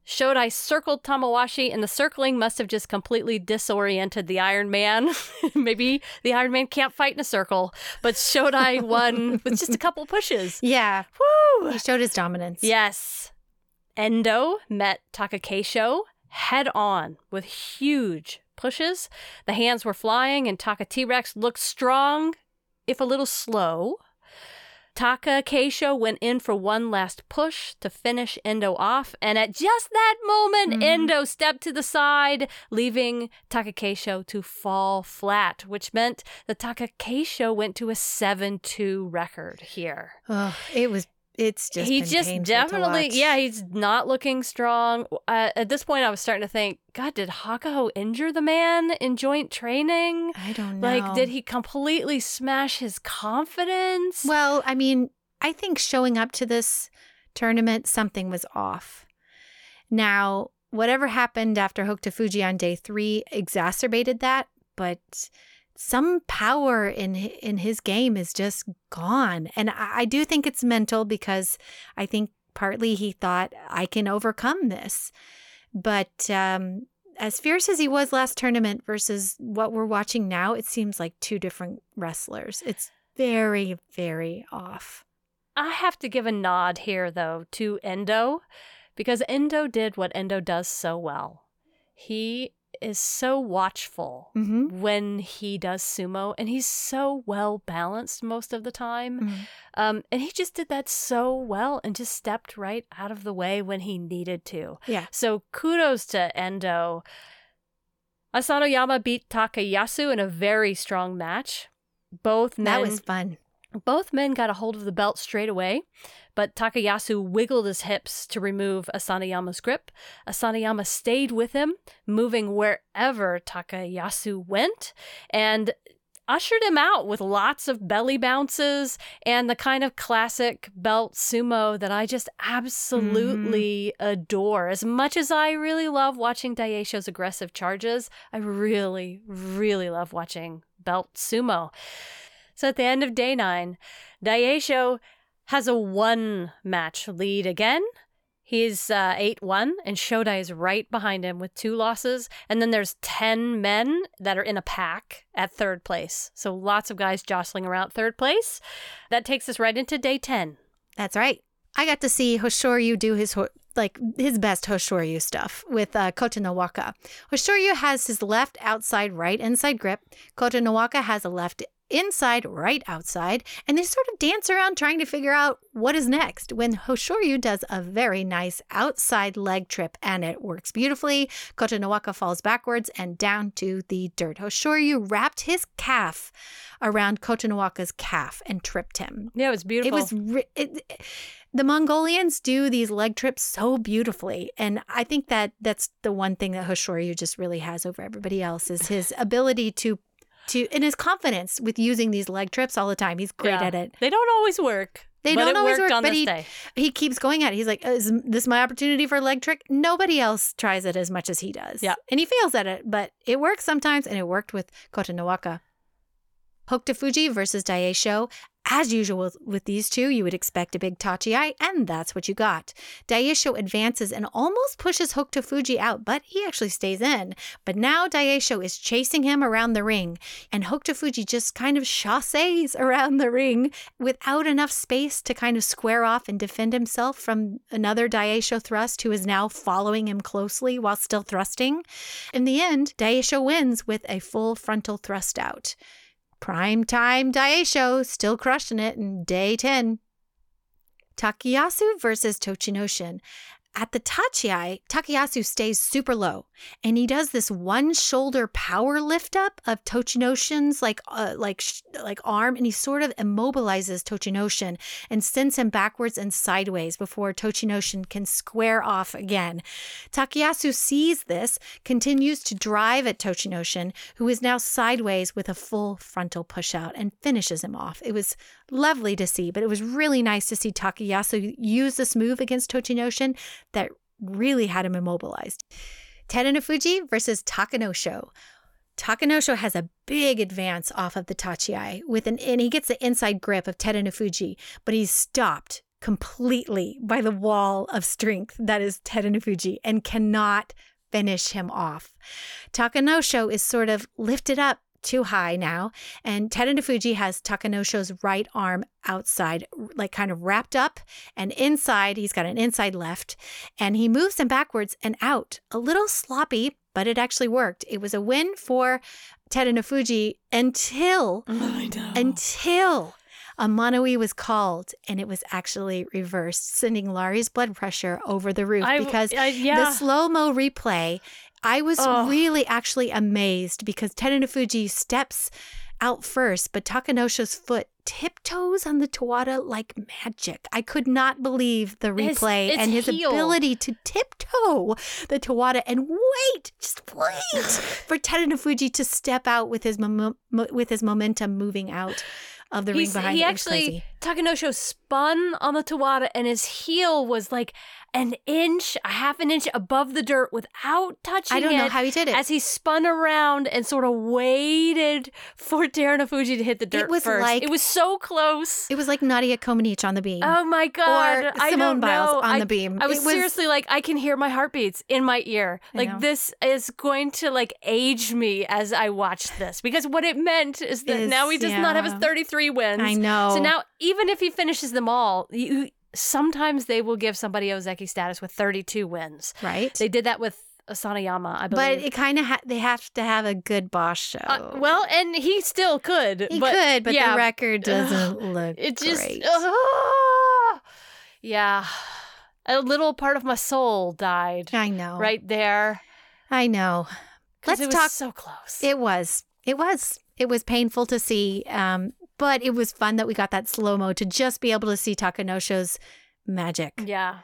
Shodai circled Tamawashi, and the circling must have just completely disoriented the Iron Man. Maybe the Iron Man can't fight in a circle, but Shodai won with just a couple pushes. Yeah. Woo! He showed his dominance. Yes. Endo met Takakeisho head on with huge pushes. The hands were flying, and Taka T Rex looked strong, if a little slow. Taka Keisho went in for one last push to finish Endo off, and at just that moment, Mhm. Endo stepped to the side, leaving Taka Keisho to fall flat, which meant that Taka Keisho went to a 7 2 record here. Oh, it was it's just he been just definitely yeah he's not looking strong uh, at this point i was starting to think god did Hakuho injure the man in joint training I don't know. like did he completely smash his confidence Well, I mean, I think showing up to this tournament, something was off. Now, whatever happened after Hokuto Fuji on day three exacerbated that, but some power in in his game is just gone, and I, I do think it's mental because I think partly he thought I can overcome this, but um, as fierce as he was last tournament versus what we're watching now, it seems like two different wrestlers. It's very, very off. I have to give a nod here, though, to Endo, because Endo did what Endo does so well. He is so watchful Mm-hmm. when he does sumo, and he's so well balanced most of the time. Um, and he just did that so well and just stepped right out of the way when he needed to. Yeah. So kudos to Endo. Asanoyama beat Takayasu in a very strong match. Both men That was fun. both men got a hold of the belt straight away, but Takayasu wiggled his hips to remove Asanoyama's grip. Asanoyama stayed with him, moving wherever Takayasu went, and ushered him out with lots of belly bounces and the kind of classic belt sumo that I just absolutely mm-hmm. adore. As much as I really love watching Daisho's aggressive charges, I really, really love watching belt sumo. So at the end of day nine, Daisho has a one match lead again. He's uh, 8 1, and Shodai is right behind him with two losses. And then there's 10 men that are in a pack at third place. So lots of guys jostling around third place. That takes us right into day 10. That's right. I got to see Hoshoryu do his ho- like his best Hoshoryu stuff with uh, Kotonowaka. Hoshoryu has his left outside right inside grip. Kotonowaka has a left inside right outside, and they sort of dance around trying to figure out what is next. When Hoshoryu does a very nice outside leg trip and it works beautifully, Kotonowaka falls backwards and down to the dirt. Hoshoryu wrapped his calf around Kotonowaka's calf and tripped him. Yeah, it was beautiful. It was re- it, the Mongolians do these leg trips so beautifully, and I think that that's the one thing that Hoshoryu just really has over everybody else is his ability to to and his confidence with using these leg trips all the time. He's great Yeah. at it. They don't always work. They don't always work, but he- day. He keeps going at it. He's like, "Is this my opportunity for a leg trick?" Nobody else tries it as much as he does. Yeah. and he fails at it, but it works sometimes, and it worked with Kotonowaka. Hokuto Fuji versus Daisho. As usual with, these two, you would expect a big tachiai, and that's what you got. Daisho advances and almost pushes Hokuto Fuji out, but he actually stays in. But now Daisho is chasing him around the ring, and Hokuto Fuji just kind of chasses around the ring without enough space to kind of square off and defend himself from another Daisho thrust who is now following him closely while still thrusting. In the end, Daisho wins with a full frontal thrust out. Prime time Daisho still crushing it in day 10. Takayasu versus Tochinoshin. At the Tachiai, Takayasu stays super low, and he does this one shoulder power lift up of Tochinoshin's like uh, like sh- like arm, and he sort of immobilizes Tochinoshin and sends him backwards and sideways before Tochinoshin can square off again. Takayasu sees this, continues to drive at Tochinoshin, who is now sideways with a full frontal push out, and finishes him off. It was lovely to see, but it was really nice to see Takayasu use this move against Tochinoshin that really had him immobilized. Terunofuji versus Takanosho. Takanosho has a big advance off of the Tachiai with an and he gets the inside grip of Terunofuji, but he's stopped completely by the wall of strength that is Terunofuji and cannot finish him off. Takanosho is sort of lifted up too high now, and Terunofuji has Takanosho's right arm outside, like kind of wrapped up, and inside he's got an inside left, and he moves him backwards and out, a little sloppy, but it actually worked. It was a win for Terunofuji until know. until a mono-ii was called and it was actually reversed, sending Laurie's blood pressure over the roof I, because I, yeah. the slow mo replay, I was Oh. really actually amazed because Terunofuji steps out first, but Takanosho's foot tiptoes on the tawara like magic. I could not believe the replay its and his heel. ability to tiptoe the tawara and wait, just wait for Terunofuji to step out with his mom- with his momentum moving out of the ring He's- behind he it. It was actually. Takanosho spun on the tawara and his heel was like an inch, a half an inch above the dirt without touching it. I don't know how he did it. as he spun around and sort of waited for Terunofuji to hit the dirt it was first. like- it was so close. it was like Nadia Comaneci on the beam. Oh my god! or I Simone Biles on I, the beam. I was, was- seriously like, I can hear my heartbeats in my ear. Like this is going to like age me as I watch this because what it meant is that Is- now he does not have his 33 wins. I know. So now, even if he finishes them all, you, sometimes they will give somebody Ozeki status with 32 wins. right? They did that with Asanoyama, I believe. but it kind of ha- they have to have a good basho. Uh, well, and he still could. he but, could, but yeah, the record doesn't look It just, great. Ah! yeah, a little part of my soul died I know, right there. I know. Let's it was talk. So close. It was. It was. It was painful to see, um, but it was fun that we got that slow mo to just be able to see Takanosho's magic. yeah.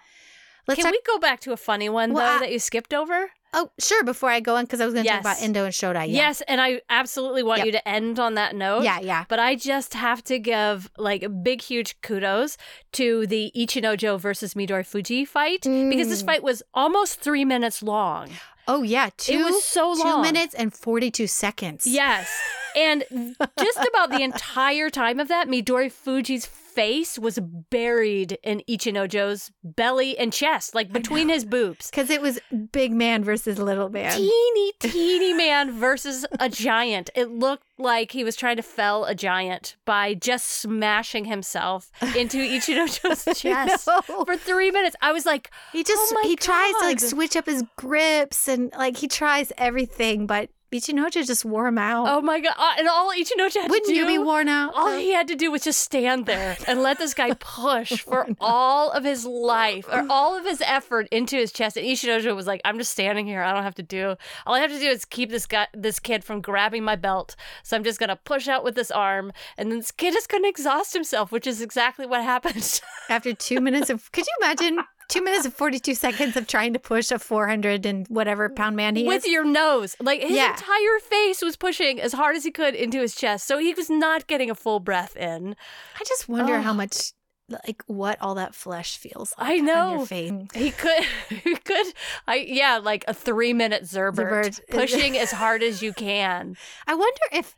Let's Can talk. we go back to a funny one Well, though I- that you skipped over? oh, sure. Before I go on, because I was going to talk about Endo and Shodai. Yeah. Yes, and I absolutely want Yep. you to end on that note. Yeah. Yeah. But I just have to give like big, huge kudos to the Ichinojo versus Midori Fuji fight because this Mm. fight was almost three minutes long. Oh yeah. Two. it was so Two long. minutes and forty-two seconds. Yes. And just about the entire time of that, Midori Fuji's face was buried in Ichinojo's belly and chest, like between his boobs. Because it was big man versus little man. Teeny, teeny man versus a giant. It looked like he was trying to fell a giant by just smashing himself into Ichinojo's chest No. for three minutes. I was like, He just Oh he tries to like switch up his grips and like he tries everything, but Ichinojo just wore him out. oh my God. Uh, And all Ichinojo had Wouldn't to do. you be worn out? All he had to do was just stand there and let this guy push for all of his life or all of his effort into his chest. And Ichinojo was like, "I'm just standing here. I don't have to do. All I have to do is keep this guy, this kid, from grabbing my belt. So I'm just gonna push out with this arm, and then this kid is gonna exhaust himself, which is exactly what happened. After two minutes of, could you imagine two minutes and 42 seconds of trying to push a 400 and whatever pound man he with is? your nose. Like his Yeah. entire face was pushing as hard as he could into his chest, so he was not getting a full breath in. I just wonder how much, like, what all that flesh feels like I know. He could, he could, I yeah, like a three minute Zerbert, Zerbert. pushing as hard as you can. I wonder if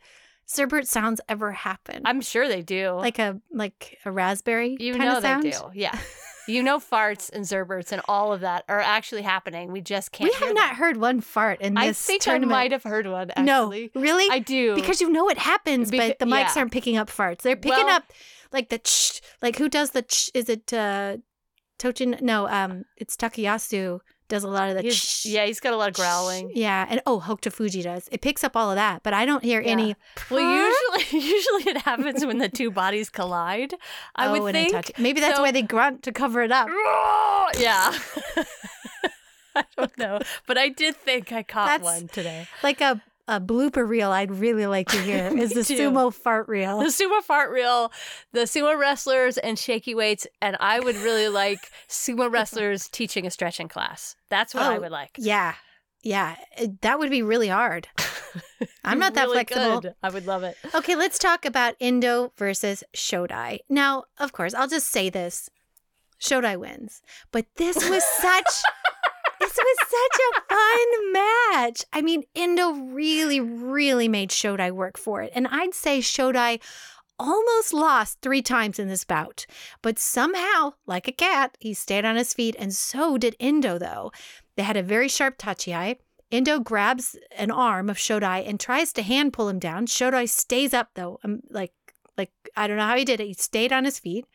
Zerbert sounds ever happen. I'm sure they do. like a like a raspberry you kind know of they do. Yeah, you know farts and Zerberts and all of that are actually happening. We just can't. We have hear not heard one fart in I this think tournament. I might have heard one. no, really? I do because you know it happens, Beca- but the mics yeah. aren't picking up farts. They're picking Well- up like the ch, like who does the ch? Is it uh Tochin? No, um, it's Takayasu does a lot of the He's- yeah, he's got a lot of growling. Yeah, and oh, Hokuto Fuji does. It picks up all of that, but I don't hear Yeah. any. Well, usually, usually it happens when the two bodies collide. I oh, would think. Maybe that's So- why they grunt to cover it up. yeah. I don't know, but I did think I caught That's- one today. Like a a blooper reel. I'd really like to hear is the too. sumo fart reel. The sumo fart reel, the sumo wrestlers and shaky weights, and I would really like sumo wrestlers teaching a stretching class. That's what I Oh, would like. Yeah, yeah, it- that would be really hard. I'm not that Really flexible. good. I would love it. Okay, let's talk about Endo versus Shodai. Now, of course, I'll just say this. Shodai wins. But this was such this was such a fun match. I mean, Endo really, really made Shodai work for it. And I'd say Shodai almost lost three times in this bout. But somehow, like a cat, he stayed on his feet, and so did Endo, though. They had a very sharp touchy eye. Endo grabs an arm of Shodai and tries to hand pull him down. Shodai stays up though. Um, like like I don't know how he did it. He stayed on his feet.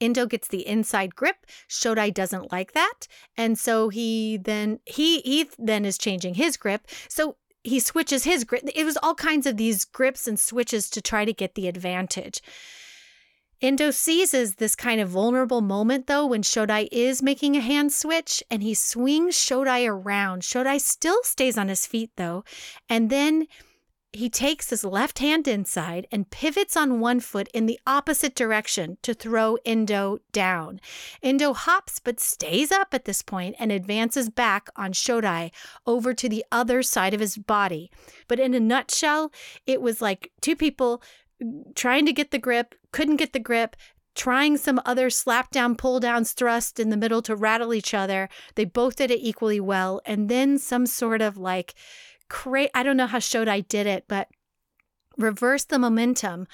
Endo gets the inside grip. Shodai doesn't like that. And so he then he he then is changing his grip. So he switches his grip. It was all kinds of these grips and switches to try to get the advantage. Endo seizes this kind of vulnerable moment, though, when Shodai is making a hand switch and he swings Shodai around. Shodai still stays on his feet, though. And then he takes his left hand inside and pivots on one foot in the opposite direction to throw Endo down. Endo hops but stays up at this point and advances back on Shodai over to the other side of his body. But in a nutshell, it was like two people trying to get the grip, couldn't get the grip, trying some other slap down, pull downs, thrust in the middle to rattle each other. They both did it equally well. And then some sort of like, cra- I don't know how Shodai did it, but reverse the momentum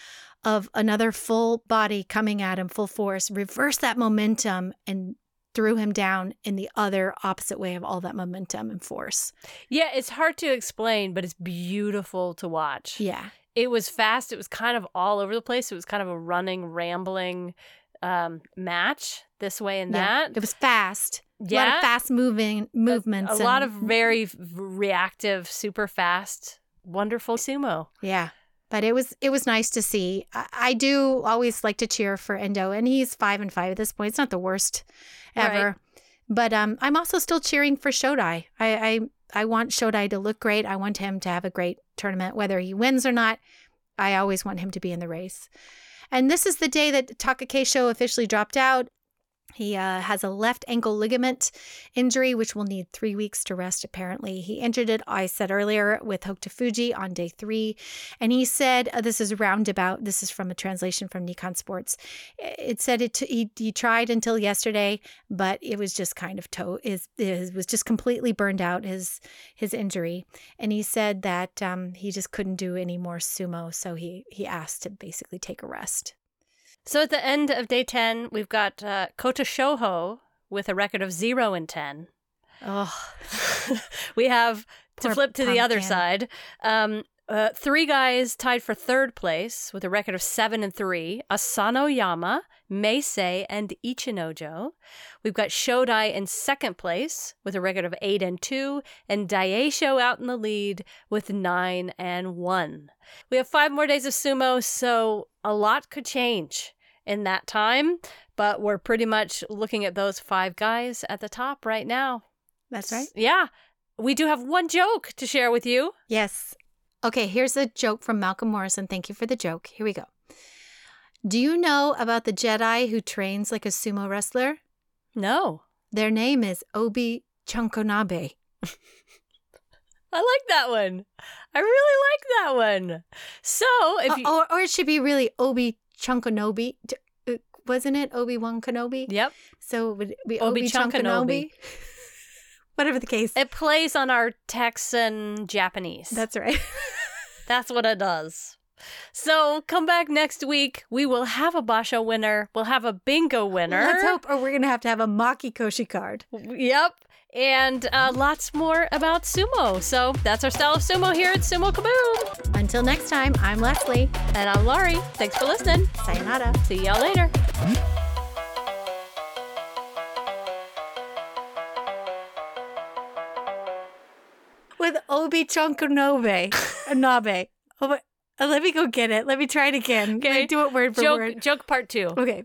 of another full body coming at him full force, reverse that momentum and threw him down in the other opposite way of all that momentum and force. Yeah, it's hard to explain, but it's beautiful to watch. Yeah. It was fast. It was kind of all over the place. It was kind of a running, rambling um, match this way and Yeah. that. It was fast. A lot Yeah. of fast moving movements. a lot and- of very reactive, super fast, wonderful sumo. Yeah. But it was it was nice to see. I, I do always like to cheer for Endo, and he's five and five at this point. It's not the worst ever. But um, I'm also still cheering for Shodai. I, I I want Shodai to look great. I want him to have a great tournament, whether he wins or not. I always want him to be in the race. And this is the day that Takakeisho officially dropped out. He uh, has a left ankle ligament injury, which will need three weeks to rest, apparently. He injured it, I said earlier, with Hokuto Fuji on day three. And he said, uh, this is roundabout. This is from a translation from Nikkan Sports. It said it he, he tried until yesterday, but it was just kind of toe is was just completely burned out his his injury. And he said that um, he just couldn't do any more sumo, so he he asked to basically take a rest. So at the end of day 10, we've got uh, Kotoshoho with a record of 0 and 10. Oh, we have to Poor flip to the other side. Um, uh, three guys tied for third place with a record of seven and three: Asanoyama, Meisei, and Ichinojo. We've got Shodai in second place with a record of eight and two, and Daisho out in the lead with nine and one. We have five more days of sumo, so a lot could change in that time, but we're pretty much looking at those five guys at the top right now. that's right. Yeah. We do have one joke to share with you. Yes. Okay, here's a joke from Malcolm Morrison. Thank you for the joke. Here we go. Do you know about the Jedi who trains like a sumo wrestler? No. Their name is Obi Chunkonabe. I like that one. I really like that one. So, if uh, you. or, or it should be really Obi Chunkonobi. J- uh, Wasn't it Obi Wan Kenobi? Yep. So it would be Obi Obi Chunkenobi. Whatever the case. It plays on our Texan Japanese. That's right. That's what it does. So, come back next week. We will have a Basho winner. We'll have a bingo winner. Let's hope. Or we're going to have to have a Make Koshi card. Yep. And uh, lots more about sumo. So, that's our style of sumo here at Sumo Kaboom. Until next time, I'm Leslie. And I'm Laurie. Thanks for listening. Sayonara. See y'all later. with Obi Chunkonobe. Nabe. Oh, but, uh, let me go get it. Let me try it again. Okay. Like, do it word for Joke, word. joke part two. Okay.